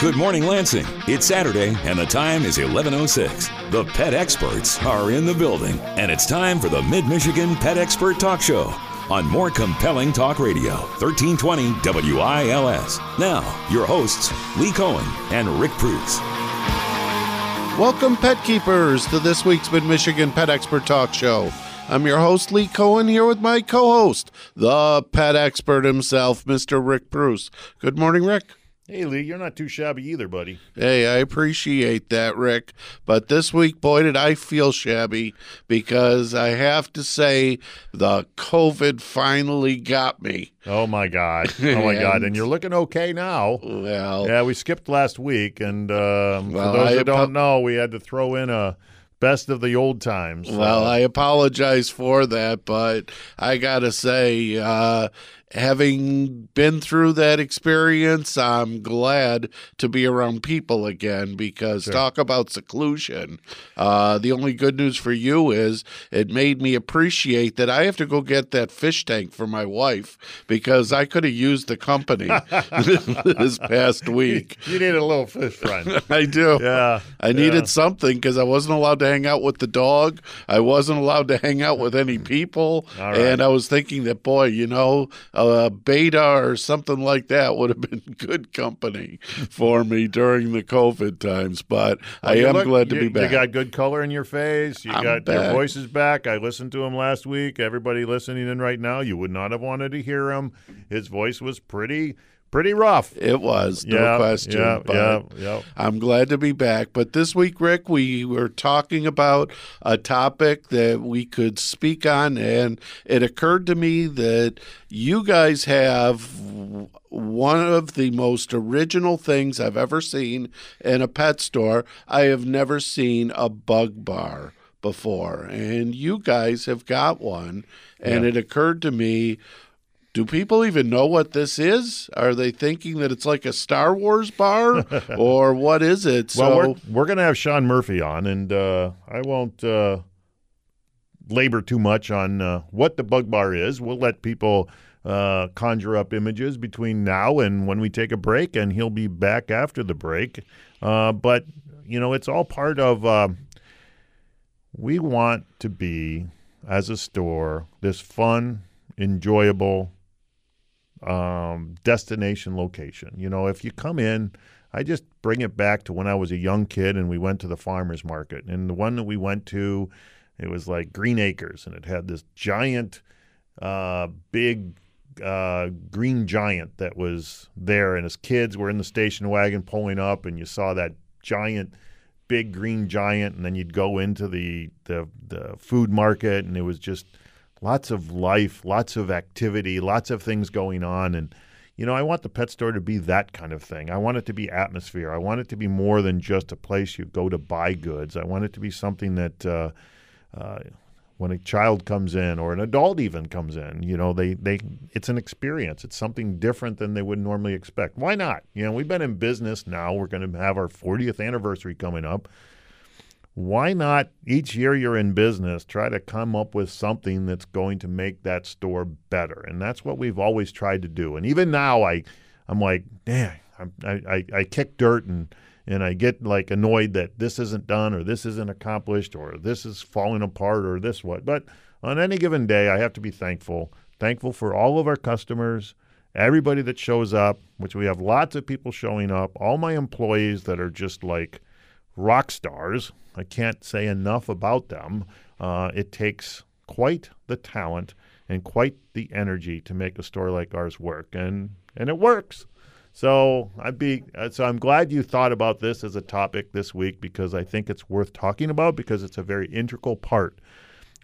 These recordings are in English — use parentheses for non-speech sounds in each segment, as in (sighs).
Good morning, Lansing. It's Saturday, and the time is 11:06. The pet experts are in the building, and it's time for the Mid Michigan Pet Expert Talk Show on more compelling talk radio, 1320 WILS. Now, your hosts, Lee Cohen and Rick Preuss. Welcome, pet keepers, to this week's Mid Michigan Pet Expert Talk Show. I'm your host, Lee Cohen, here with my co host, the pet expert himself, Mr. Rick Preuss. Good morning, Rick. Hey, Lee, you're not too shabby either, buddy. Hey, I appreciate that, Rick. But this week, boy, did I feel shabby because I have to say the COVID finally got me. Oh, my God. (laughs) Oh, my God. And you're looking okay now. Well, Yeah, we skipped last week. And um, Well, for those I that don't know, we had to throw in a best of the old times. Well, Uh, I apologize for that, but I got to say, uh, having been through that experience, I'm glad to be around people again because Sure. talk about seclusion. Uh, the only good news for you is it made me appreciate that I have to go get that fish tank for my wife because I could have used the company (laughs) this past (laughs) week. you need a little fish friend. (laughs) I do. yeah. I needed yeah. something because I wasn't allowed to hang out with the dog. I wasn't allowed to hang out with any people. Right. And I was thinking that, boy, you know, a betta or something like that would have been (laughs) good company for me during the COVID times. But I Well, you am look- glad to you, be back. You got good color in your face. You I'm got your back. voice is back. I listened to him last week. Everybody listening in right now, you would not have wanted to hear him. His voice was pretty, pretty rough. it was, no yeah, question. Yeah, but yeah. I'm glad to be back. But this week, Rick, we were talking about a topic that we could speak on, and it occurred to me that you guys have one of the most original things I've ever seen in a pet store. I have never seen a bug bar before, and you guys have got one. And Yeah. it occurred to me. Do people even know what this is? Are they thinking that it's like a Star Wars bar, (laughs) or what is it? Well, so, we're we're gonna have Sean Murphy on, and uh, I won't uh, labor too much on uh, what the bug bar is. We'll let people uh, conjure up images between now and when we take a break, and he'll be back after the break. Uh, but you know, it's all part of. Uh, we want to be as a store this fun, enjoyable um, destination location. You know, if you come in, I just bring it back to when I was a young kid and we went to the farmers market. And the one that we went to, it was like Green Acres, and it had this giant, uh, big uh, green giant that was there. And his kids were in the station wagon pulling up, and you saw that giant, big green giant. And then you'd go into the the, the food market, and it was just lots of life, lots of activity, lots of things going on. And, you know, I want the pet store to be that kind of thing. I want it to be atmosphere. I want it to be more than just a place you go to buy goods. I want it to be something that, uh, uh, when a child comes in or an adult even comes in, you know, they, they it's an experience. It's something different than they would normally expect. Why not? You know, we've been in business now. We're going to have our 40th anniversary coming up why not each year you're in business try to come up with something that's going to make that store better? And that's what we've always tried to do. And even now i i'm like man I'm, I, I i kick dirt and and i get like annoyed that this isn't done or this isn't accomplished or this is falling apart or this what. But on any given day i have to be thankful thankful for all of our customers everybody that shows up which we have lots of people showing up all my employees that are just like rock stars. I can't say enough about them. Uh, it takes quite the talent and quite the energy to make a store like ours work, and and it works. So I'd be uh, so I'm glad you thought about this as a topic this week because I think it's worth talking about because it's a very integral part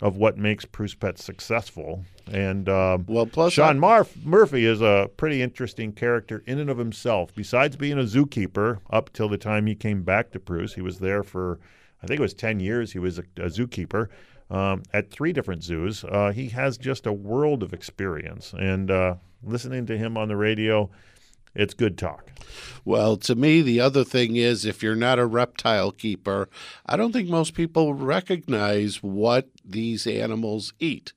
of what makes Preuss Pet successful. And um, well, plus Sean Marf- Murphy is a pretty interesting character in and of himself. Besides being a zookeeper up till the time he came back to Preuss, he was there for, I think it was 10 years. He was a, a zookeeper um, at three different zoos. Uh, he has just a world of experience. And uh, listening to him on the radio, it's good talk. Well, to me, the other thing is if you're not a reptile keeper, I don't think most people recognize what these animals eat.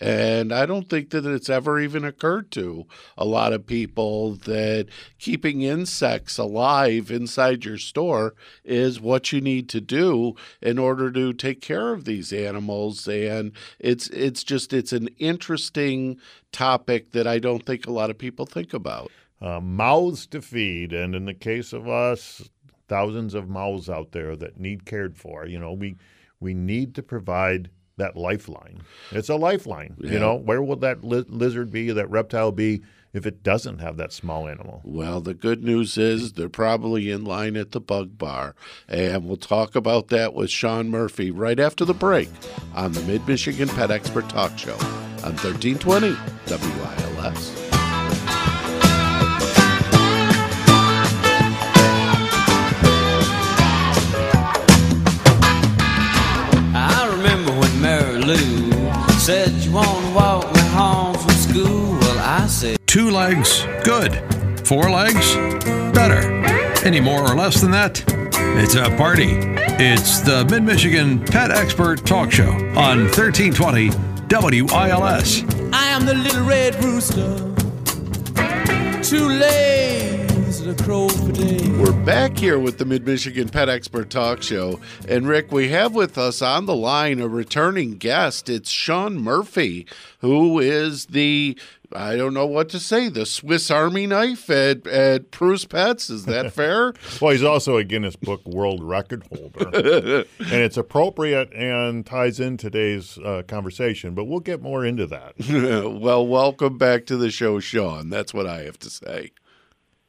And I don't think that it's ever even occurred to a lot of people that keeping insects alive inside your store is what you need to do in order to take care of these animals. And it's it's just it's an interesting topic that I don't think a lot of people think about. Uh, mouths to feed, and in the case of us, thousands of mouths out there that need cared for. You know, we we need to provide that lifeline. It's a lifeline. Yeah. You know, where will that li- lizard be, that reptile be, if it doesn't have that small animal? Well, the good news is they're probably in line at the bug bar. And we'll talk about that with Sean Murphy right after the break on the Mid Michigan Pet Expert Talk Show on 1320 WILS. Said you want to walk me home from school. Well, I said two legs, good. Four legs, better. Any more or less than that? It's a party. It's the Mid Michigan Pet Expert Talk Show on 1320 WILS. I am the little red rooster. Two legs we're back here with the Mid Michigan Pet Expert Talk Show. And Rick, we have with us on the line a returning guest. It's Sean Murphy, who is the I don't know what to say. The Swiss Army knife at, at Preuss Pets. Is that (laughs) fair? well, he's also a Guinness Book World Record holder. (laughs) and it's appropriate and ties in today's uh, conversation, but we'll get more into that. (laughs) well, welcome back to the show, Sean. That's what I have to say.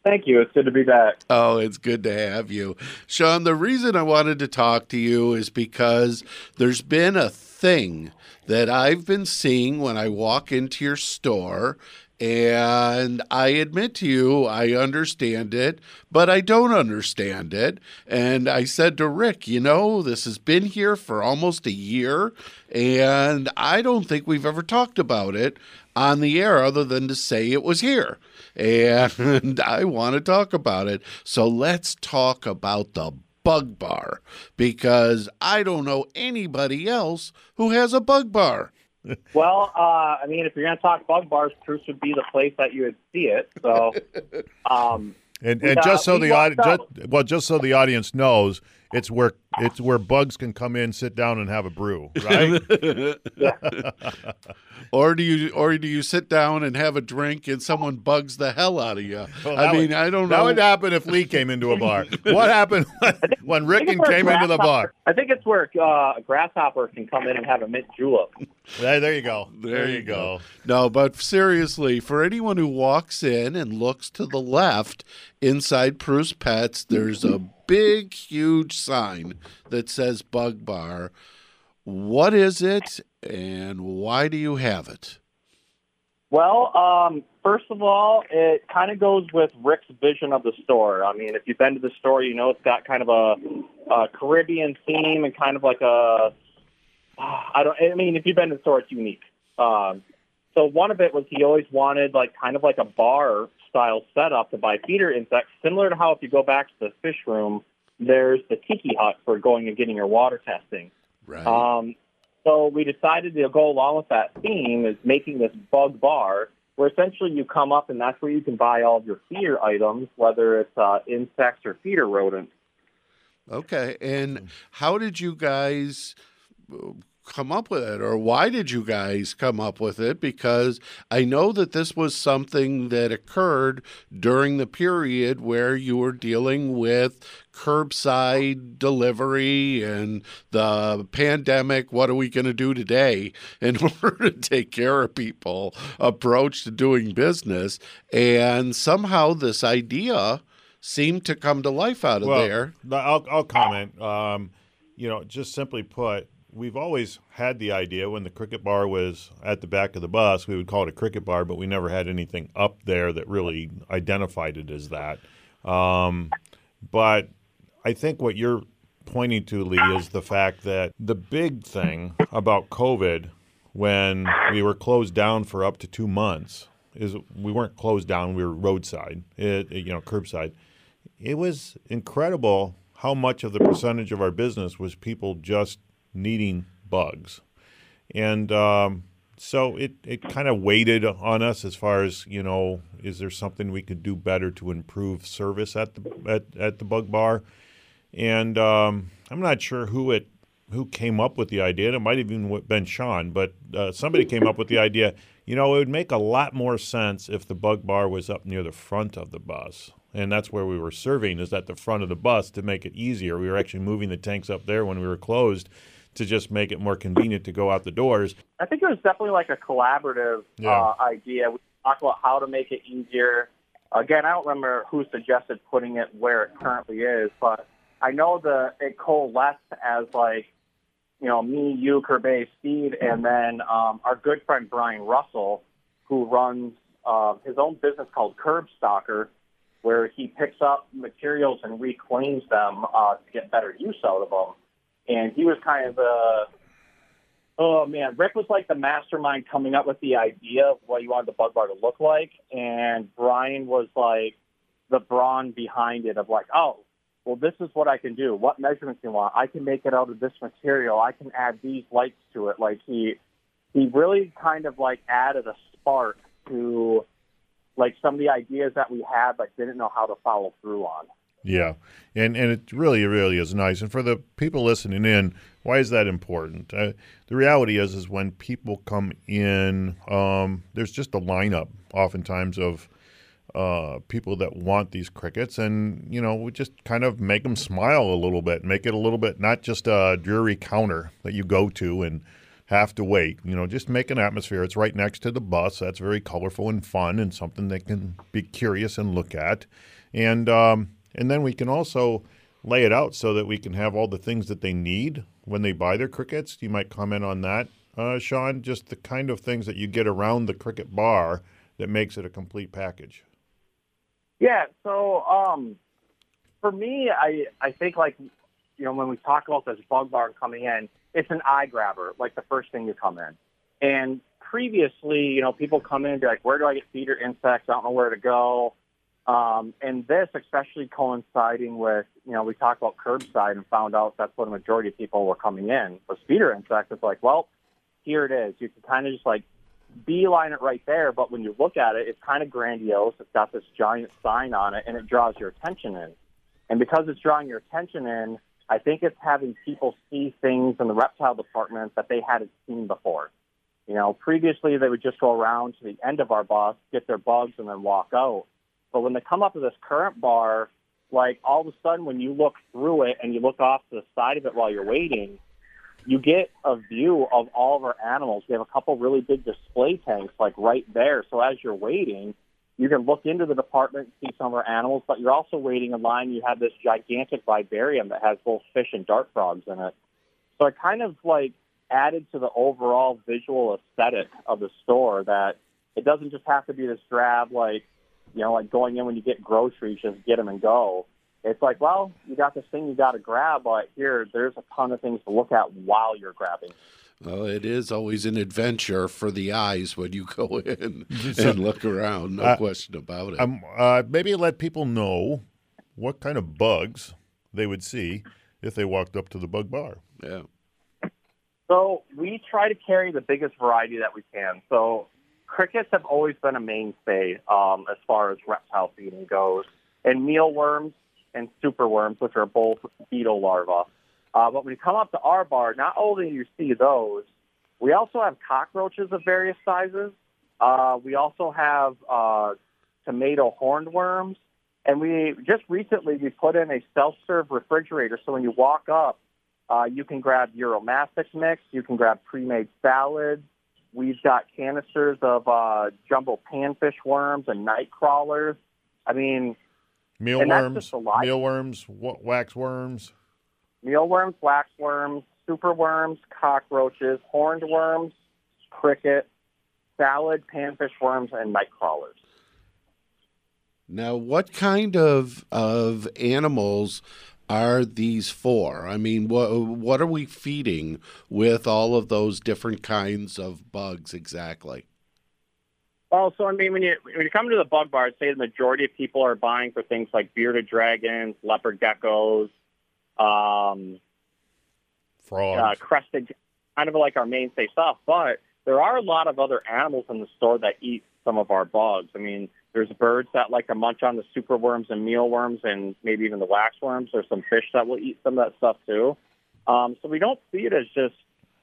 Thank you. It's good to be back. Oh, it's good to have you. Sean, the reason I wanted to talk to you is because there's been a thing that I've been seeing when I walk into your store. And I admit to you, I understand it, but I don't understand it. And I said to Rick, you know, this has been here for almost a year, and I don't think we've ever talked about it on the air other than to say it was here and (laughs) I want to talk about it. So let's talk about the bug bar because I don't know anybody else who has a bug bar. (laughs) well, uh, I mean, if you're going to talk bug bars, Preuss would be the place that you would see it. So, (laughs) um, and, and just so the audience, well, just so the audience knows, it's where it's where bugs can come in, sit down, and have a brew, right? (laughs) or do you or do you sit down and have a drink and someone bugs the hell out of you? Well, I mean, would, I don't know. That would happen if Lee came into a bar. what happened (laughs) when, when Ricken came into the bar? I think it's where uh, a grasshopper can come in and have a mint julep. There, there you go. There, there you go. go. No, but seriously, for anyone who walks in and looks to the left inside Preuss Pets, there's a big, huge sign that says Bug Bar. What is it, and why do you have it? Well, um, first of all, it kind of goes with Rick's vision of the store. I mean, if you've been to the store, you know it's got kind of a, a Caribbean theme and kind of like a. (sighs) I don't. I mean, if you've been to the store, it's unique. Um, so one of it was he always wanted like kind of like a bar style setup to buy feeder insects, similar to how if you go back to the fish room, there's the tiki hut for going and getting your water testing. Right. Um, so we decided to go along with that theme is making this bug bar where essentially you come up and that's where you can buy all of your feeder items, whether it's uh, insects or feeder rodents. Okay. And how did you guys come up with it or why did you guys come up with it? Because i know that this was something that occurred during the period where you were dealing with curbside delivery and the pandemic what are we going to do today (laughs) in order to take care of people approach to doing business and somehow this idea seemed to come to life out of well, there. I'll, I'll comment. Um, you know just simply put we've always had the idea when the cricket bar was at the back of the bus, we would call it a cricket bar, but we never had anything up there that really identified it as that. Um, but I think what you're pointing to, Lee, is the fact that the big thing about COVID when we were closed down for up to two months is we weren't closed down, we were roadside, it, you know, curbside. It was incredible how much of the percentage of our business was people just needing bugs. And um, so it, it kind of waited on us as far as you know is there something we could do better to improve service at the at, at the bug bar? And um, i'm not sure who it who came up with the idea. And it might have even been sean but uh, somebody came up with the idea. You know it would make a lot more sense if the bug bar was up near the front of the bus. And that's where we were serving is at the front of the bus to make it easier. We were actually moving the tanks up there when we were closed to just make it more convenient to go out the doors. I think it was definitely like a collaborative Yeah. uh, idea. We talked about how to make it easier. Again, I don't remember who suggested putting it where it currently is, but I know the it coalesced as like, you know, me, you, Kerbay, Steve, and then um, our good friend Brian Russell, who runs uh, his own business called Curb Stalker, where he picks up materials and reclaims them uh, to get better use out of them. And he was kind of the Oh man, Rick was like the mastermind coming up with the idea of what you wanted the bug bar to look like, and Brian was like the brawn behind it of like, oh, well, this is what I can do. What measurements do you want? I can make it out of this material. I can add these lights to it. Like he, he really kind of like added a spark to like some of the ideas that we had, but didn't know how to follow through on. Yeah, and and it really really is nice. And for the people listening in, why is that important? Uh, the reality is, is when people come in, um, there's just a lineup oftentimes of uh, people that want these crickets, and you know, we just kind of make them smile a little bit, make it a little bit not just a dreary counter that you go to and have to wait. You know, just make an atmosphere. It's right next to the bus. That's very colorful and fun, and something they can be curious and look at, and um, and then we can also lay it out so that we can have all the things that they need when they buy their crickets. You might comment on that, uh, Sean. Just the kind of things that you get around the cricket bar that makes it a complete package. Yeah. So, um, for me, I I think like you know when we talk about this bug bar coming in, it's an eye grabber. Like the first thing you come in, and previously, you know, people come in and be like, "Where do I get feeder insects? I don't know where to go." Um, and this, especially coinciding with, you know, we talked about curbside and found out that's what a majority of people were coming in was feeder insects. It's like, well, here it is. You can kind of just like beeline it right there. But when you look at it, it's kind of grandiose. It's got this giant sign on it and it draws your attention in. And because it's drawing your attention in, I think it's having people see things in the reptile department that they hadn't seen before. You know, previously they would just go around to the end of our bus, get their bugs, and then walk out. But when they come up to this current bar, like all of a sudden when you look through it and you look off to the side of it while you're waiting, you get a view of all of our animals. We have a couple really big display tanks like right there. So as you're waiting, you can look into the department and see some of our animals, but you're also waiting in line. You have this gigantic vivarium that has both fish and dart frogs in it. So it kind of like added to the overall visual aesthetic of the store that it doesn't just have to be this drab, like, you know, like going in when you get groceries, just get them and go. It's like, well, you got this thing you got to grab, but here, there's a ton of things to look at while you're grabbing. Well, it is always an adventure for the eyes when you (laughs) go in (laughs) and look around. No Uh, question about it. Um, uh, maybe let people know what kind of bugs they would see if they walked up to the bug bar. yeah. So we try to carry the biggest variety that we can. So crickets have always been a mainstay um, as far as reptile feeding goes, and mealworms and superworms, which are both beetle larvae. Uh, but when you come up to our bar, not only do you see those, we also have cockroaches of various sizes. Uh, we also have uh, tomato hornworms, and we just recently we put in a self-serve refrigerator. So when you walk up, uh, you can grab Uromastyx mix. You can grab pre-made salads. We've got canisters of uh, jumbo panfish worms and night crawlers. I mean, And that's Mealworms, just a lot. mealworms, wa- waxworms. mealworms, waxworms, superworms, cockroaches, horned worms, cricket, salad, panfish worms, and night crawlers. Now, what kind of of animals are these for? I mean, what what are we feeding with all of those different kinds of bugs exactly? Well, so I mean, when you when you come to the bug bar, I'd say the majority of people are buying for things like bearded dragons, leopard geckos, um, Frogs. uh, crested, kind of like our mainstay stuff. But there are a lot of other animals in the store that eat some of our bugs. I mean, there's birds that like to munch on the superworms and mealworms and maybe even the waxworms. There's some fish that will eat some of that stuff too. Um, so we don't see it as just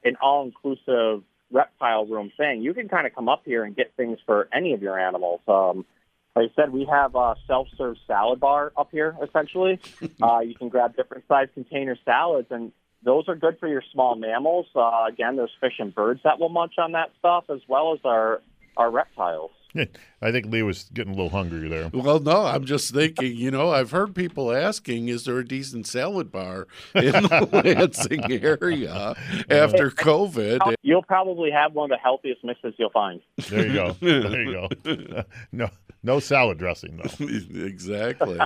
an all-inclusive reptile room thing. You can kind of come up here and get things for any of your animals. Um, like I said, we have a self-serve salad bar up here. Essentially, (laughs) uh, you can grab different size container salads, and those are good for your small mammals. Uh, again, there's fish and birds that will munch on that stuff, as well as our our reptiles. (laughs) I think Lee was getting a little hungry there. Well, no, I'm just thinking, you know, I've heard people asking, is there a decent salad bar in the (laughs) Lansing area after COVID? You'll probably have one of the healthiest mixes you'll find. There you go. There you go. (laughs) no, no salad dressing though. exactly.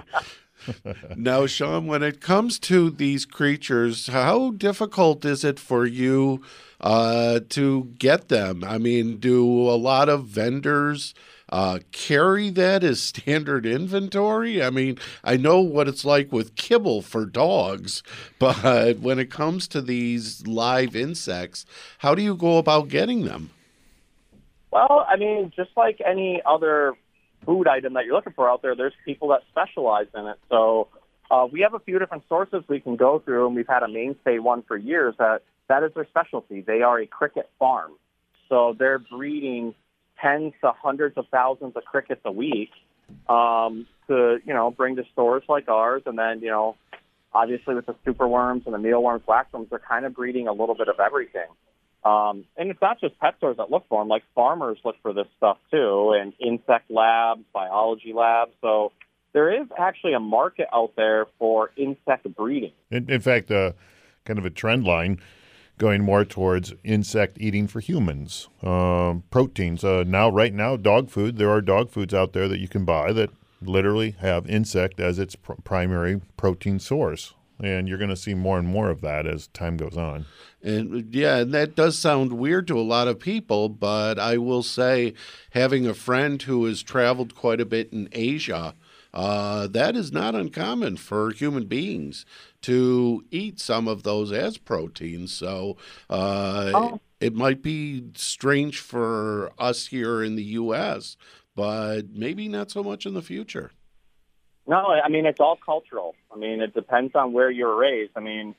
(laughs) now, Sean, when it comes to these creatures, how difficult is it for you uh, to get them? I mean, do a lot of vendors uh, carry that as standard inventory? I mean, I know what it's like with kibble for dogs, (laughs) but when it comes to these live insects, how do you go about getting them? Well, I mean, just like any other food item that you're looking for out there, there's people that specialize in it. So uh, we have a few different sources we can go through, and we've had a mainstay one for years that that is their specialty. They are a cricket farm, so they're breeding tens to hundreds of thousands of crickets a week um, to you know bring to stores like ours, and then you know obviously with the superworms and the mealworms, waxworms, they're kind of breeding a little bit of everything. Um, and it's not just pet stores that look for them; like farmers look for this stuff too, and insect labs, biology labs. So there is actually a market out there for insect breeding. In, in fact, uh, kind of a trend line going more towards insect eating for humans. Um, proteins. Uh, now, right now, dog food. There are dog foods out there that you can buy that literally have insect as its pr- primary protein source and you're going to see more and more of that as time goes on. And yeah, and that does sound weird to a lot of people, but I will say, having a friend who has traveled quite a bit in Asia, uh, that is not uncommon for human beings to eat some of those as proteins. So uh, oh. it might be strange for us here in the U.S., but maybe not so much in the future. No, I mean it's all cultural. I mean it depends on where you're raised. I mean,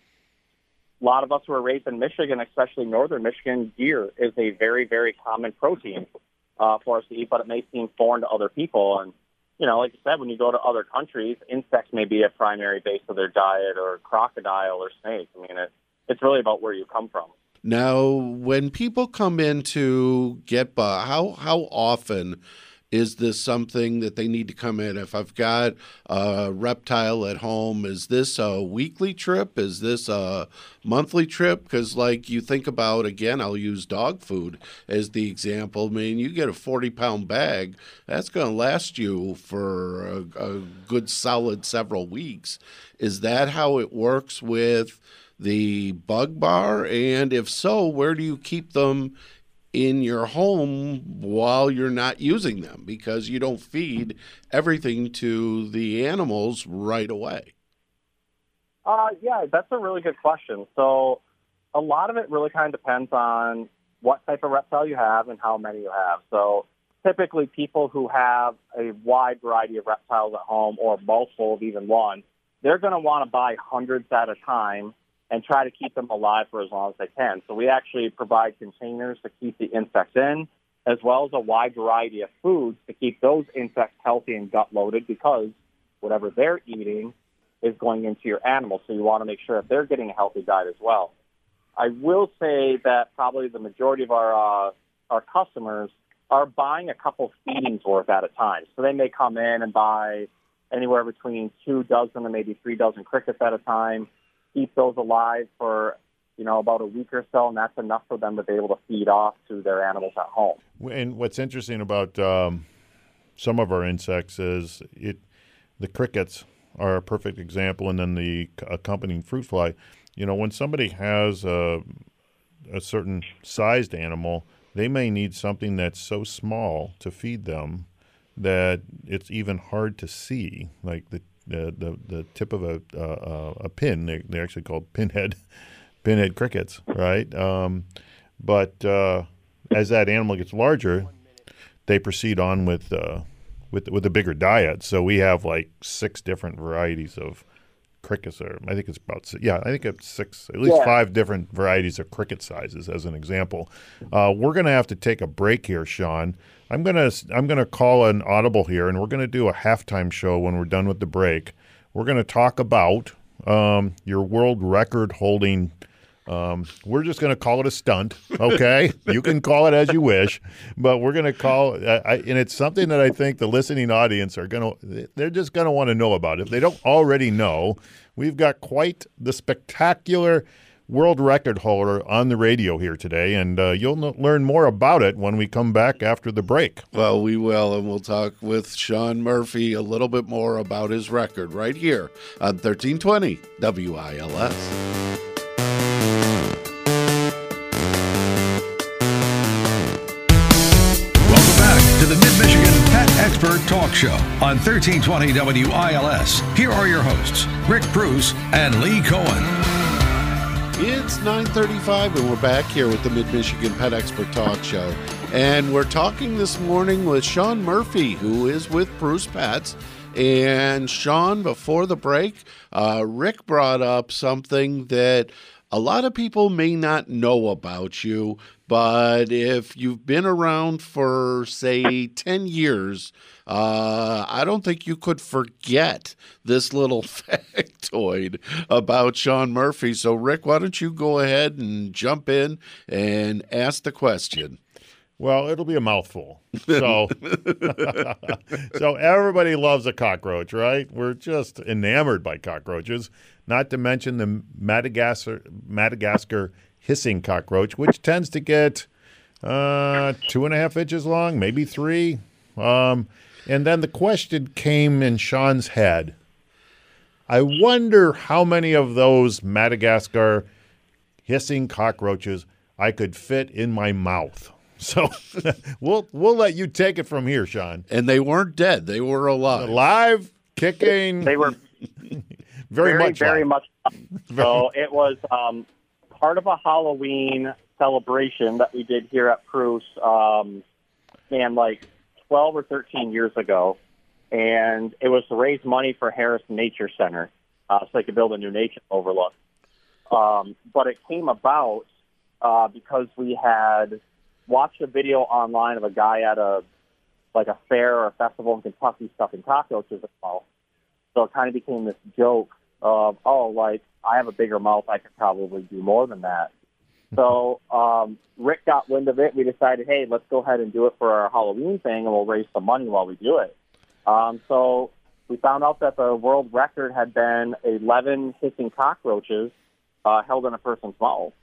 a lot of us were raised in Michigan, especially northern Michigan. Deer is a very, very common protein uh, for us to eat, but it may seem foreign to other people. And you know, like I said, when you go to other countries, insects may be a primary base of their diet, or crocodile or snake. I mean, it, it's really about where you come from. Now, when people come in to get how how often is this something that they need to come in? If I've got a reptile at home, is this a weekly trip? Is this a monthly trip? Because, like, you think about, again, I'll use dog food as the example. I mean, you get a 40 pound bag, that's going to last you for a, a good solid several weeks. Is that how it works with the bug bar? And if so, where do you keep them in your home while you're not using them because you don't feed everything to the animals right away? Uh, yeah, that's a really good question. So, a lot of it really kind of depends on what type of reptile you have and how many you have. So, typically, people who have a wide variety of reptiles at home or multiple of even one, they're going to want to buy hundreds at a time and try to keep them alive for as long as they can. So we actually provide containers to keep the insects in, as well as a wide variety of foods to keep those insects healthy and gut loaded because whatever they're eating is going into your animal. So you want to make sure that they're getting a healthy diet as well. I will say that probably the majority of our uh, our customers are buying a couple feedings worth at a time. So they may come in and buy anywhere between two dozen and maybe three dozen crickets at a time keep those alive for you know about a week or so, and that's enough for them to be able to feed off to their animals at home. And what's interesting about um, some of our insects is it the crickets are a perfect example, and then the accompanying fruit fly. You know, when somebody has a, a certain sized animal, they may need something that's so small to feed them that it's even hard to see, like the the, the, the tip of a, uh, a pin. They, they're actually called pinhead, (laughs) pinhead crickets, right? Um, but uh, as that animal gets larger, they proceed on with uh, with with a bigger diet. So we have like six different varieties of crickets. Or I think it's about yeah, I think it's six, at least Yeah. five different varieties of cricket sizes, as an example. Uh, we're going to have to take a break here, Sean. I'm gonna I'm gonna call an audible here, and we're going to do a halftime show when we're done with the break. We're going to talk about um, your world record holding. Um, we're just going to call it a stunt, okay? you can call it as you wish, but we're going to call, I, I, and it's something that I think the listening audience are going to, they're just going to want to know about. If they don't already know, we've got quite the spectacular world record holder on the radio here today, and uh, you'll learn more about it when we come back after the break. Well, we will, and we'll talk with Sean Murphy a little bit more about his record right here on 1320 WILS. Talk Show on 1320 WILS. Here are your hosts, Rick Preuss and Lee Cohen. It's 9:35 and we're back here with the Mid-Michigan Pet Expert Talk Show. And we're talking this morning with Sean Murphy, who is with Preuss Pets. And Sean, before the break, uh, Rick brought up something that a lot of people may not know about you, but if you've been around for, say, 10 years, uh, I don't think you could forget this little (laughs) factoid about Sean Murphy. So, Rick, why don't you go ahead and jump in and ask the question? Well, it'll be a mouthful. So, (laughs) so everybody loves a cockroach, right? We're just enamored by cockroaches. Not to mention the Madagascar Madagascar hissing cockroach, which tends to get uh, two and a half inches long, maybe three. Um, and then the question came in Sean's head. I wonder how many of those Madagascar hissing cockroaches I could fit in my mouth. (laughs) So we'll we'll let you take it from here, Sean. And they weren't dead, they were alive. Alive, kicking, They were (laughs) very, very, much, very live. much. (laughs) So it was um, part of a Halloween celebration that we did here at Preuss, um, man, like 12 or 13 years ago. And it was to raise money for Harris Nature Center uh, so they could build a new nature overlook. Um, but it came about uh, because we had watched a video online of a guy at a like a fair or a festival in Kentucky stuffing cockroaches in mouth. So it kind of became this joke of, oh, like I have a bigger mouth, I could probably do more than that. So um, Rick got wind of it. We decided, hey, let's go ahead and do it for our Halloween thing, and we'll raise some money while we do it. Um, so we found out that the world record had been 11 hissing cockroaches uh, held in a person's mouth.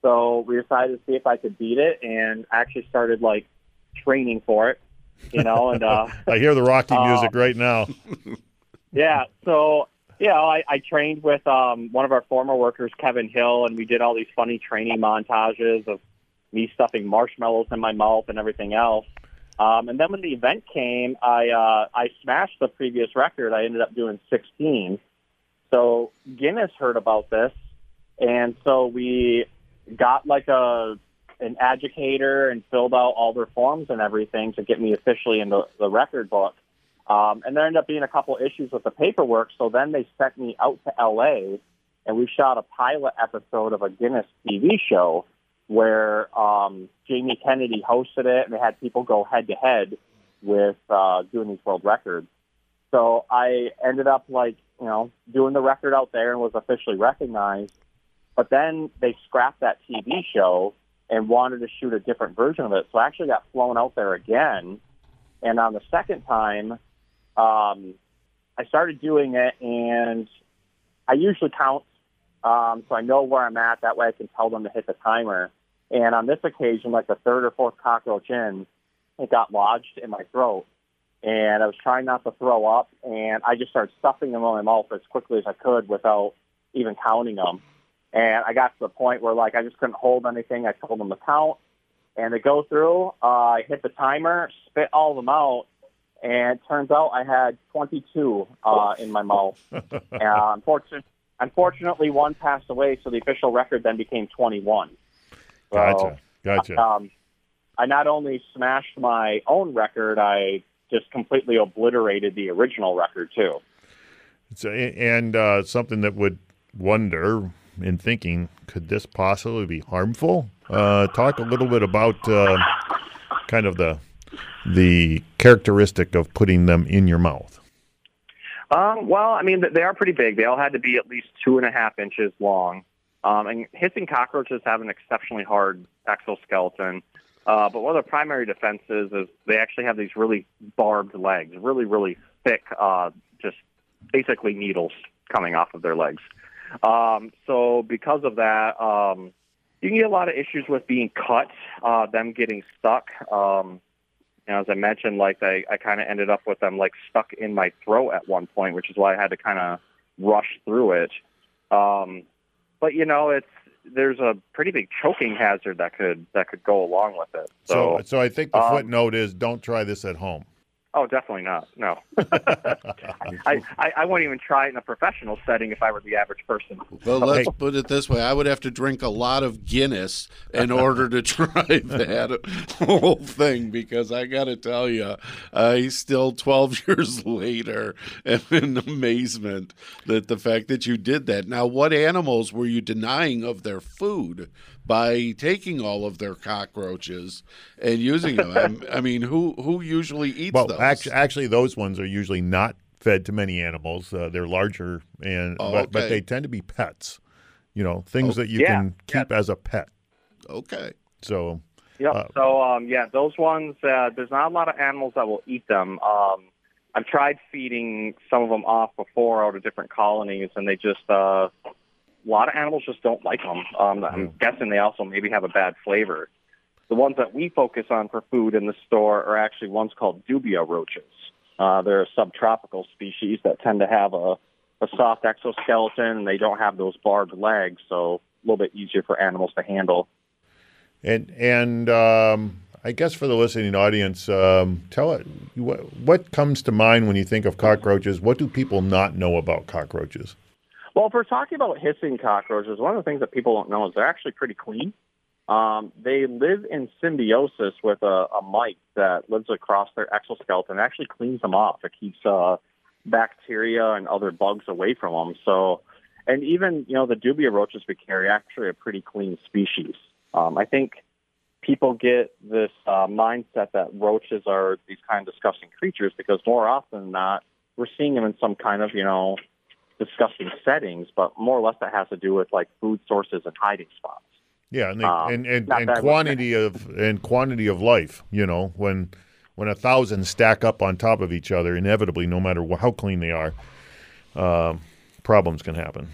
So we decided to see if I could beat it, and actually started like training for it, you know, and uh, (laughs) I hear the Rocky Uh, music right now. (laughs) yeah. So, yeah, I, I trained with um, one of our former workers, Kevin Hill, and we did all these funny training montages of me stuffing marshmallows in my mouth and everything else. Um, and then when the event came, I uh, I smashed the previous record. I ended up doing 16. So Guinness heard about this, and so we got like a an educator and filled out all their forms and everything to get me officially in the, the record book. Um, and there ended up being a couple issues with the paperwork. So then they sent me out to LA and we shot a pilot episode of a Guinness TV show where um, Jamie Kennedy hosted it and they had people go head to head with uh, doing these world records. So I ended up like, you know, doing the record out there and was officially recognized. But then they scrapped that TV show and wanted to shoot a different version of it. So I actually got flown out there again. And on the second time, um, I started doing it, and I usually count, um, so I know where I'm at. That way, I can tell them to hit the timer. And on this occasion, like the third or fourth cockroach in, it got lodged in my throat, and I was trying not to throw up, and I just started stuffing them in my mouth as quickly as I could without even counting them. And I got to the point where like I just couldn't hold anything. I told them to count, and they go through. Uh, I hit the timer, spit all of them out, and it turns out I had 22 uh, in my mouth. (laughs) uh, unfortunately, unfortunately, one passed away, so the official record then became 21. So, Gotcha. Gotcha. Um, I not only smashed my own record, I just completely obliterated the original record too. So, and uh, something that would wonder in thinking, could this possibly be harmful? Uh, talk a little bit about uh, kind of the the characteristic of putting them in your mouth. Um, well, I mean, they are pretty big. They all had to be at least two and a half inches long. Um, and hissing cockroaches have an exceptionally hard exoskeleton. Uh, but one of the primary defenses is they actually have these really barbed legs, really, really thick, uh, just basically needles coming off of their legs. Um, so because of that, um, you can get a lot of issues with being cut, uh, them getting stuck. Um, and as I mentioned, like I, I kind of ended up with them like stuck in my throat at one point, which is why I had to kind of rush through it. Um, but you know, it's there's a pretty big choking hazard that could that could go along with it. So, So, so I think the um, footnote is don't try this at home. Oh, definitely not. No, (laughs) I, I I wouldn't even try it in a professional setting if I were the average person. Well, let's put it this way: I would have to drink a lot of Guinness in (laughs) order to try (laughs) that whole thing because I got to tell you, I still 12 years later am in amazement that the fact that you did that. Now, what animals were you denying of their food by taking all of their cockroaches and using them? I'm- I mean, who who usually eats Well, those? actually, actually, those ones are usually not fed to many animals. Uh, they're larger, and Oh, but, but they tend to be pets. You know, things Oh, that you yeah, can keep as a pet. okay. So, Yeah. Uh, so um, yeah, those ones. Uh, there's not a lot of animals that will eat them. Um, I've tried feeding some of them off before out of different colonies, and they just uh, a lot of animals just don't like them. Um, I'm guessing they also maybe have a bad flavor. The ones that we focus on for food in the store are actually ones called dubia roaches. Uh, they're a subtropical species that tend to have a, a soft exoskeleton, and they don't have those barbed legs, so a little bit easier for animals to handle. and and um, I guess for the listening audience, um, tell it what, what comes to mind when you think of cockroaches. What do people not know about cockroaches? Well, if we're talking about hissing cockroaches, one of the things that people don't know is they're actually pretty clean. Um, they live in symbiosis with a, a mite that lives across their exoskeleton. It actually cleans them off. It keeps uh, bacteria and other bugs away from them. So, and even you know the dubia roaches we carry actually a pretty clean species. Um, I think people get this uh, mindset that roaches are these kind of disgusting creatures because more often than not, we're seeing them in some kind of you know disgusting settings, but more or less that has to do with like food sources and hiding spots. Yeah, and they, Um, and and, and quantity of and quantity of life. You know, when when a thousand stack up on top of each other, inevitably, no matter how clean they are, um, problems can happen.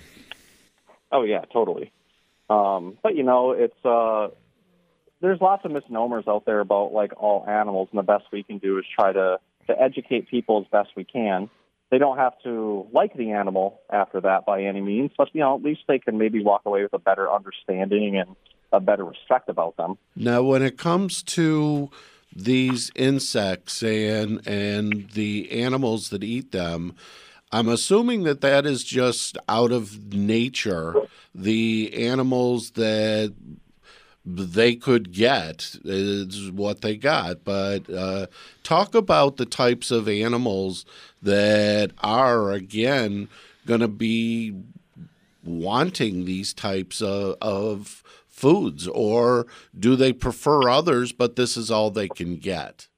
Oh yeah, totally. Um, but you know, it's uh, there's lots of misnomers out there about like all animals, and the best we can do is try to to educate people as best we can. They don't have to like the animal after that by any means, but you know, at least they can maybe walk away with a better understanding and a better respect about them. Now, when it comes to these insects and and the animals that eat them, I'm assuming that that is just out of nature. The animals that they could get is what they got. But uh, talk about the types of animals that are again going to be wanting these types of, of foods, or do they prefer others, but this is all they can get?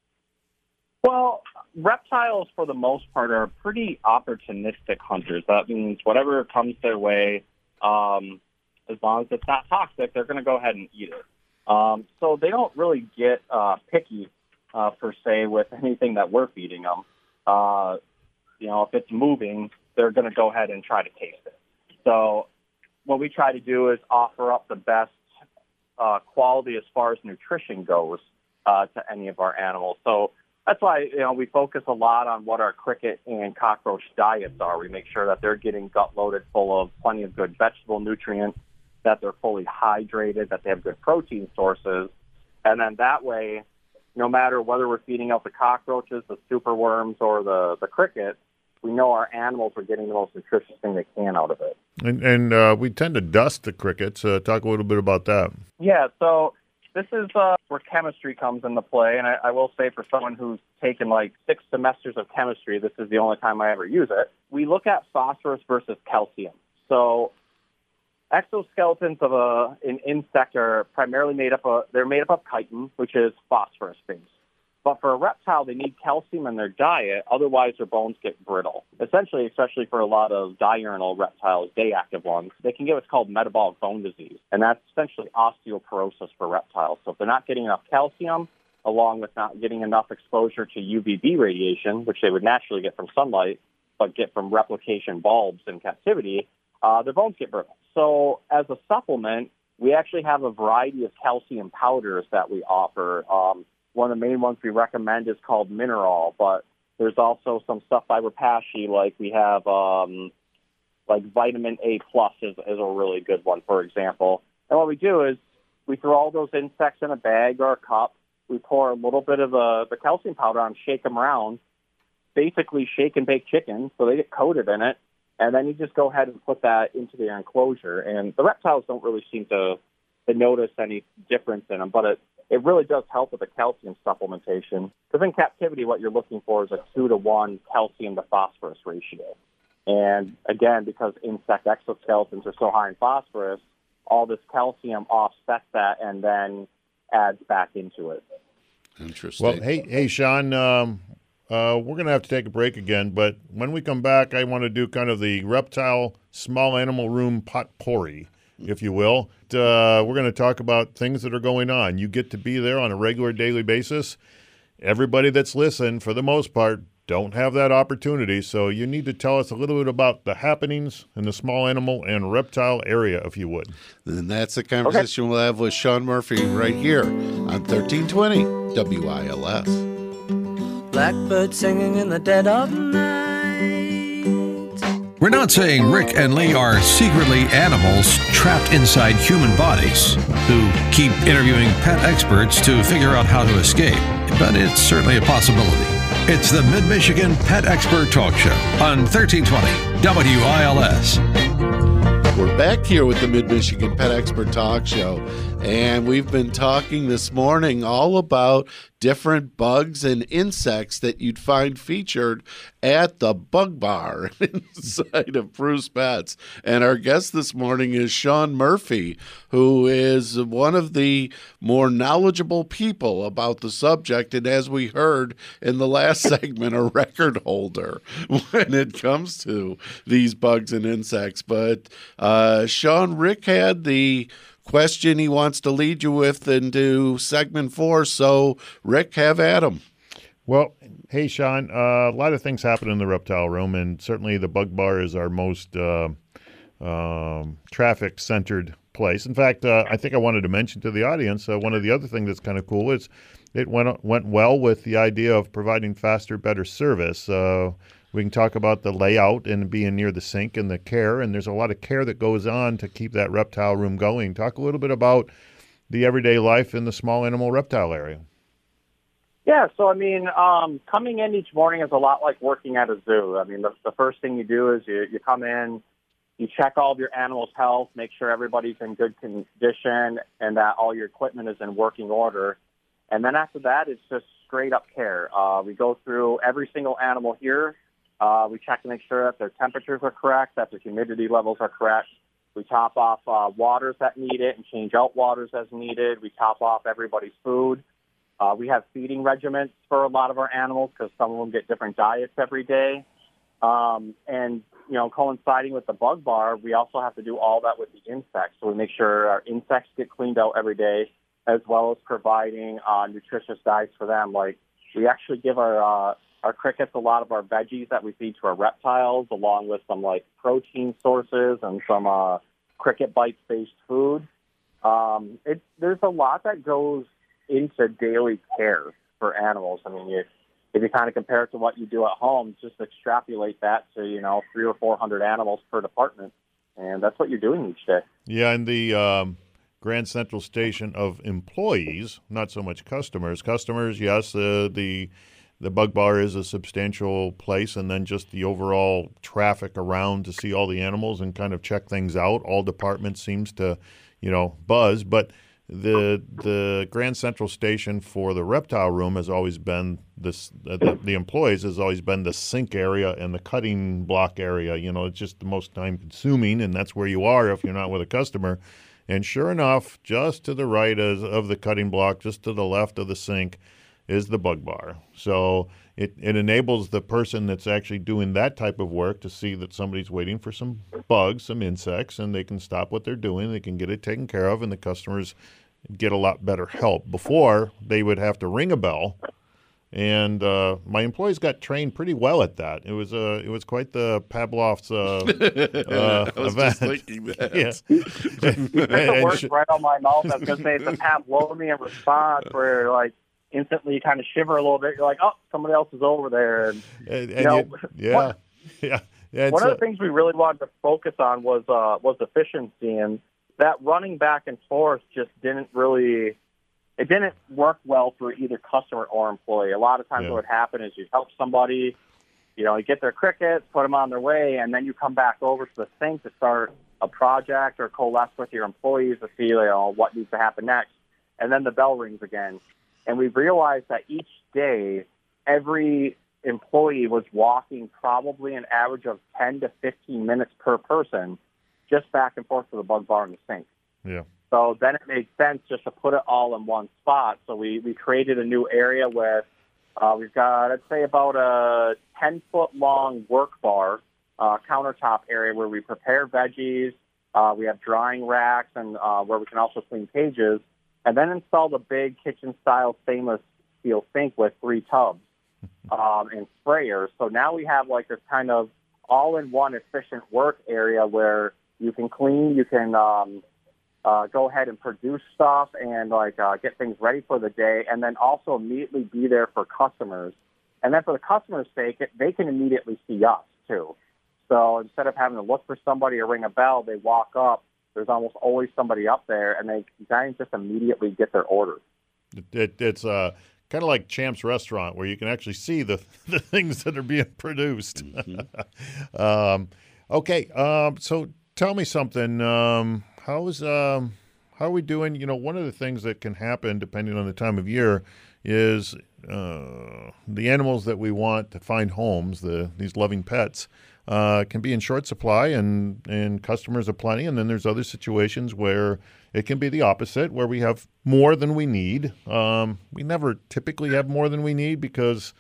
Well, reptiles, for the most part, are pretty opportunistic hunters. That means whatever comes their way, um, as long as it's not toxic, they're going to go ahead and eat it. Um, so they don't really get uh, picky, uh, per se, with anything that we're feeding them. Uh, you know, if it's moving, they're going to go ahead and try to taste it. So what we try to do is offer up the best uh, quality as far as nutrition goes uh, to any of our animals. So that's why you know we focus a lot on what our cricket and cockroach diets are. We make sure that they're getting gut loaded full of plenty of good vegetable nutrients, that they're fully hydrated, that they have good protein sources, and then that way, no matter whether we're feeding out the cockroaches, the superworms, or the the cricket, we know our animals are getting the most nutritious thing they can out of it. And and uh, we tend to dust the crickets. Uh, talk a little bit about that. Yeah, so This is uh, where chemistry comes into play, and I, I will say for someone who's taken like six semesters of chemistry, this is the only time I ever use it. We look at phosphorus versus calcium. So exoskeletons of a an insect are primarily made up of they're made up of chitin, which is phosphorus based. But for a reptile, they need calcium in their diet, otherwise their bones get brittle. Essentially, especially for a lot of diurnal reptiles, day active ones, they can get what's called metabolic bone disease. And that's essentially osteoporosis for reptiles. So if they're not getting enough calcium, along with not getting enough exposure to UVB radiation, which they would naturally get from sunlight, but get from replication bulbs in captivity, uh, their bones get brittle. So as a supplement, we actually have a variety of calcium powders that we offer. Um, one of the main ones we recommend is called Mineral, but there's also some stuff by Repashy, like we have um, like vitamin A plus is, is a really good one, for example. And what we do is we throw all those insects in a bag or a cup. We pour a little bit of the, the calcium powder on, shake them around, basically shake and bake chicken, so they get coated in it. And then you just go ahead and put that into the enclosure. And the reptiles don't really seem to, to notice any difference in them, but it, it really does help with the calcium supplementation. Because in captivity, what you're looking for is a two to one calcium to phosphorus ratio. And again, because insect exoskeletons are so high in phosphorus, all this calcium offsets that and then adds back into it. Interesting. Well, hey, hey, Sean. Um, uh, we're going to have to take a break again, but when we come back, I want to do kind of the reptile small animal room potpourri if you will. Uh, we're going to talk about things that are going on. You get to be there on a regular daily basis. Everybody that's listened, for the most part, don't have that opportunity. So you need to tell us a little bit about the happenings in the small animal and reptile area, if you would. And that's the conversation okay. we'll have with Sean Murphy right here on 1320 WILS. Blackbird singing in the dead of night. We're not saying Rick and Lee are secretly animals trapped inside human bodies who keep interviewing pet experts to figure out how to escape, but it's certainly a possibility. It's the Mid Michigan Pet Expert Talk Show on 1320 WILS. We're back here with the Mid Michigan Pet Expert Talk Show, and we've been talking this morning all about different bugs and insects that you'd find featured at the Bug Bar (laughs) inside of Preuss Pets. And our guest this morning is Sean Murphy, who is one of the more knowledgeable people about the subject. And as we heard in the last (laughs) segment, a record holder when it comes to these bugs and insects. But uh, Sean, Rick had the question he wants to lead you with into segment four. So, Rick, have him. Well, hey, Sean, uh, a lot of things happen in the reptile room, and certainly the bug bar is our most uh, um, traffic centered place. In fact, uh, I think I wanted to mention to the audience uh, one of the other things that's kind of cool is it went went well with the idea of providing faster, better service. We can talk about the layout and being near the sink and the care. And there's a lot of care that goes on to keep that reptile room going. Talk a little bit about the everyday life in the small animal reptile area. Yeah, so I mean, um, coming in each morning is a lot like working at a zoo. I mean, the, the first thing you do is you, you come in, you check all of your animals' health, make sure everybody's in good condition, and that all your equipment is in working order. And then after that, it's just straight up care. Uh, we go through every single animal here uh, we check to make sure that their temperatures are correct, that their humidity levels are correct. We top off uh, waters that need it and change out waters as needed. We top off everybody's food. Uh, we have feeding regiments for a lot of our animals because some of them get different diets every day. Um, and, you know, coinciding with the bug bar, we also have to do all that with the insects. So we make sure our insects get cleaned out every day, as well as providing uh, nutritious diets for them. Like we actually give our uh, our crickets a lot of our veggies that we feed to our reptiles, along with some like protein sources and some uh, cricket bites based food. Um, it, there's a lot that goes into daily care for animals. I mean, you, if you kind of compare it to what you do at home, just extrapolate that to you know three or four hundred animals per department, and that's what you're doing each day. Yeah, and the um, Grand Central Station of employees, not so much customers. Customers, yes, uh, the the bug bar is a substantial place and then just the overall traffic around to see all the animals and kind of check things out all departments seems to you know buzz but the the Grand Central Station for the reptile room has always been this. Uh, the, the employees has always been the sink area and the cutting block area. You know, it's just the most time consuming, and that's where you are if you're not with a customer. And sure enough, just to the right of, of the cutting block, just to the left of the sink, is the bug bar. So it, it enables the person that's actually doing that type of work to see that somebody's waiting for some bugs, some insects, and they can stop what they're doing. They can get it taken care of, and the customers get a lot better help. Before, they would have to ring a bell. And uh, my employees got trained pretty well at that. It was uh, it was quite the Pavlov's uh, (laughs) (laughs) uh, I was event. just thinking that. yeah. You took the words right on my mouth. I was gonna say it's a Pavlovian response where like instantly you kind of shiver a little bit. You're like, oh, somebody else is over there. And And, You know, you- (laughs) yeah, what- (laughs) yeah, yeah. one of the things we really wanted to focus on was uh, was efficiency, and that running back and forth just didn't really. It didn't work well for either customer or employee. A lot of times, Yeah. what would happen is you help somebody, you know, you get their crickets, put them on their way, and then you come back over to the sink to start a project or coalesce with your employees to see, you know, what needs to happen next. And then the bell rings again. And we realized that each day, every employee was walking probably an average of 10 to 15 minutes per person just back and forth to the bug bar and the sink. yeah. So then it made sense just to put it all in one spot. So we, we created a new area with, uh, we've got, I'd say, about a 10 foot long work bar uh, countertop area where we prepare veggies. Uh, we have drying racks and uh, where we can also clean cages. And then install the big kitchen style stainless steel sink with three tubs (laughs) um, and sprayers. So now we have like this kind of all in one efficient work area where you can clean, you can um, uh, go ahead and produce stuff and like uh, get things ready for the day, and then also immediately be there for customers. And then for the customer's sake, it, they can immediately see us too. So instead of having to look for somebody or ring a bell, they walk up. There's almost always somebody up there, and they guys just immediately get their order. It, it, it's uh, kind of like Champ's Restaurant, where you can actually see the, (laughs) the things that are being produced. (laughs) um, okay, um, so tell me something. Um, how's um, how are we doing? You know, one of the things that can happen depending on the time of year is uh, the animals that we want to find homes, the these loving pets, uh, can be in short supply and and customers are plenty. And then there's other situations where it can be the opposite, where we have more than we need. Um, we never typically have more than we need because.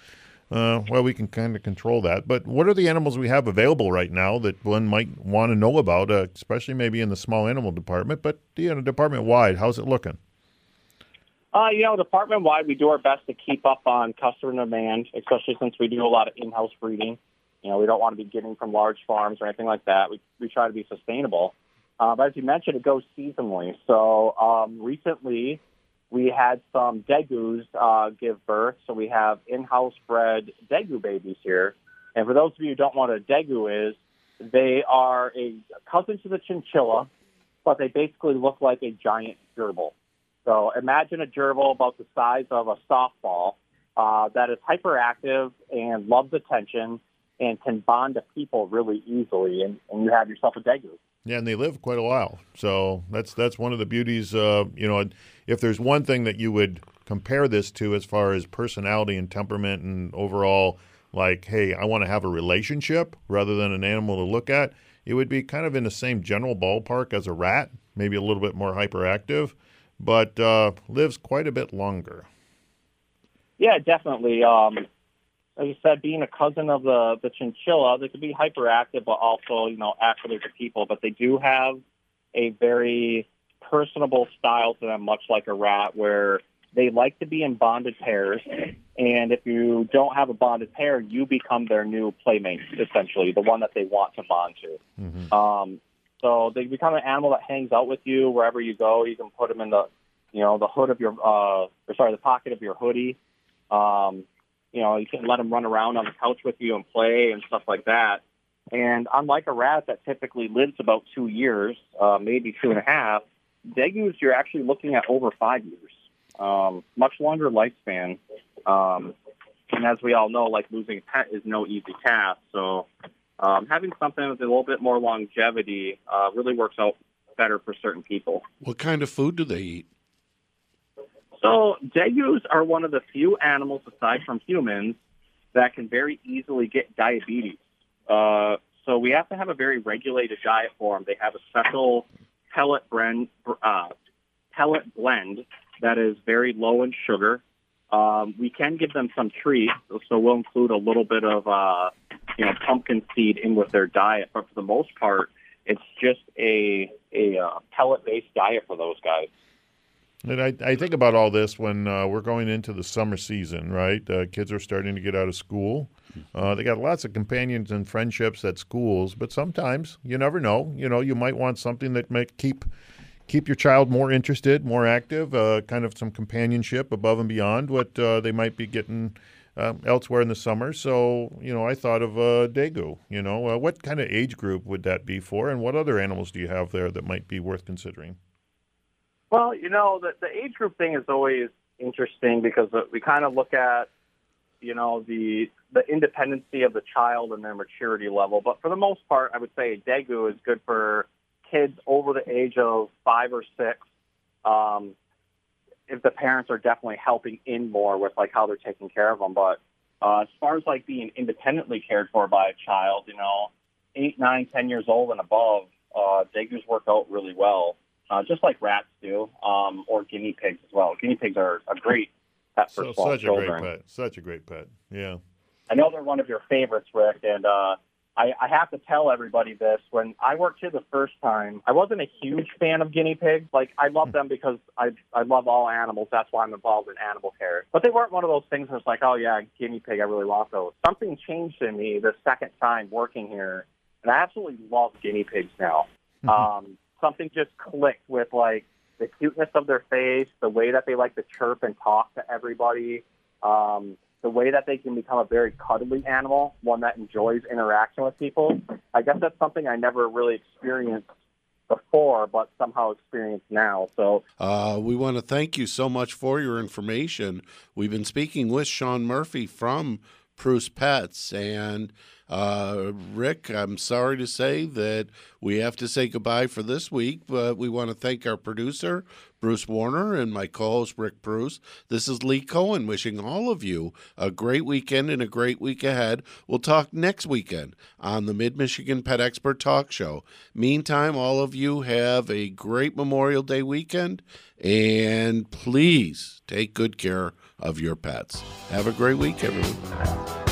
Uh, well, we can kind of control that. But what are the animals we have available right now that one might want to know about, uh, especially maybe in the small animal department, but you know, department wide? How's it looking? Uh, you know, department wide, we do our best to keep up on customer demand, especially since we do a lot of in-house breeding. You know, we don't want to be getting from large farms or anything like that. We we try to be sustainable. Uh, but as you mentioned, it goes seasonally. So um, recently, we had some degus uh, give birth. So we have in-house bred degu babies here. And for those of you who don't know what a degu is, they are a cousin to the chinchilla, but they basically look like a giant gerbil. So imagine a gerbil about the size of a softball uh, that is hyperactive and loves attention and can bond to people really easily, and, and you have yourself a degu. Yeah, and they live quite a while. So that's that's one of the beauties. Uh, you know, if there's one thing that you would compare this to as far as personality and temperament and overall, like, hey, I want to have a relationship rather than an animal to look at, it would be kind of in the same general ballpark as a rat, maybe a little bit more hyperactive, but uh, lives quite a bit longer. Yeah, definitely. Um, like you said, being a cousin of the the chinchilla, they could be hyperactive, but also you know active to people. But they do have a very personable style to them, much like a rat, where they like to be in bonded pairs. And if you don't have a bonded pair, you become their new playmate, essentially, the one that they want to bond to. Um, so they become an animal that hangs out with you wherever you go. You can put them in the, you know, the hood of your, uh, or sorry, the pocket of your hoodie. Um, you know, you can let them run around on the couch with you and play and stuff like that. And unlike a rat that typically lives about two years, uh, maybe two and a half, degus you're actually looking at over five years, um, much longer lifespan. Um, and as we all know, like losing a pet is no easy task. So um, having something with a little bit more longevity uh, really works out better for certain people. What kind of food do they eat? So degus are one of the few animals, aside from humans, that can very easily get diabetes. Uh, so we have to have a very regulated diet for them. They have a special pellet blend, uh, pellet blend that is very low in sugar. Um, we can give them some treats, so we'll include a little bit of uh, you know pumpkin seed in with their diet. But for the most part, it's just a a uh, pellet based diet for those guys. And I, I think about all this when uh, we're going into the summer season, right? Uh, kids are starting to get out of school. Uh, they got lots of companions and friendships at schools, but sometimes you never know. You know, you might want something that might keep keep your child more interested, more active, uh, kind of some companionship above and beyond what uh, they might be getting uh, elsewhere in the summer. So, you know, I thought of uh, degu. You know, uh, what kind of age group would that be for, and what other animals do you have there that might be worth considering? Well, you know, the, the age group thing is always interesting because we kind of look at, you know, the the independency of the child and their maturity level. But for the most part, I would say degu is good for kids over the age of five or six, um, if the parents are definitely helping in more with like how they're taking care of them. But uh, as far as like being independently cared for by a child, you know, eight, nine, ten years old and above, uh, degus work out really well, uh, just like rats do, um, or guinea pigs as well. Guinea pigs are a great pet for So, small such children. a great pet. Such a great pet. Yeah. I know they're one of your favorites, Rick, and uh, I, I have to tell everybody this. When I worked here the first time, I wasn't a huge fan of guinea pigs. Like, I love them because I I love all animals. That's why I'm involved in animal care. But they weren't one of those things it's like, oh yeah, guinea pig, I really want those. Something changed in me the second time working here, and I absolutely love guinea pigs now. Um, something just clicked with like the cuteness of their face, the way that they like to chirp and talk to everybody. Um, the way that they can become a very cuddly animal, one that enjoys interaction with people. I guess that's something I never really experienced before, but somehow experience now. So Uh, we want to thank you so much for your information. We've been speaking with Sean Murphy from Preuss Pets. And uh, Rick, I'm sorry to say that we have to say goodbye for this week, but we want to thank our producer, Bruce Warner, and my co host, Rick Preuss. This is Lee Cohen wishing all of you a great weekend and a great week ahead. We'll talk next weekend on the Mid Michigan Pet Expert Talk Show. Meantime, all of you have a great Memorial Day weekend and please take good care of your pets. Have a great week, everyone.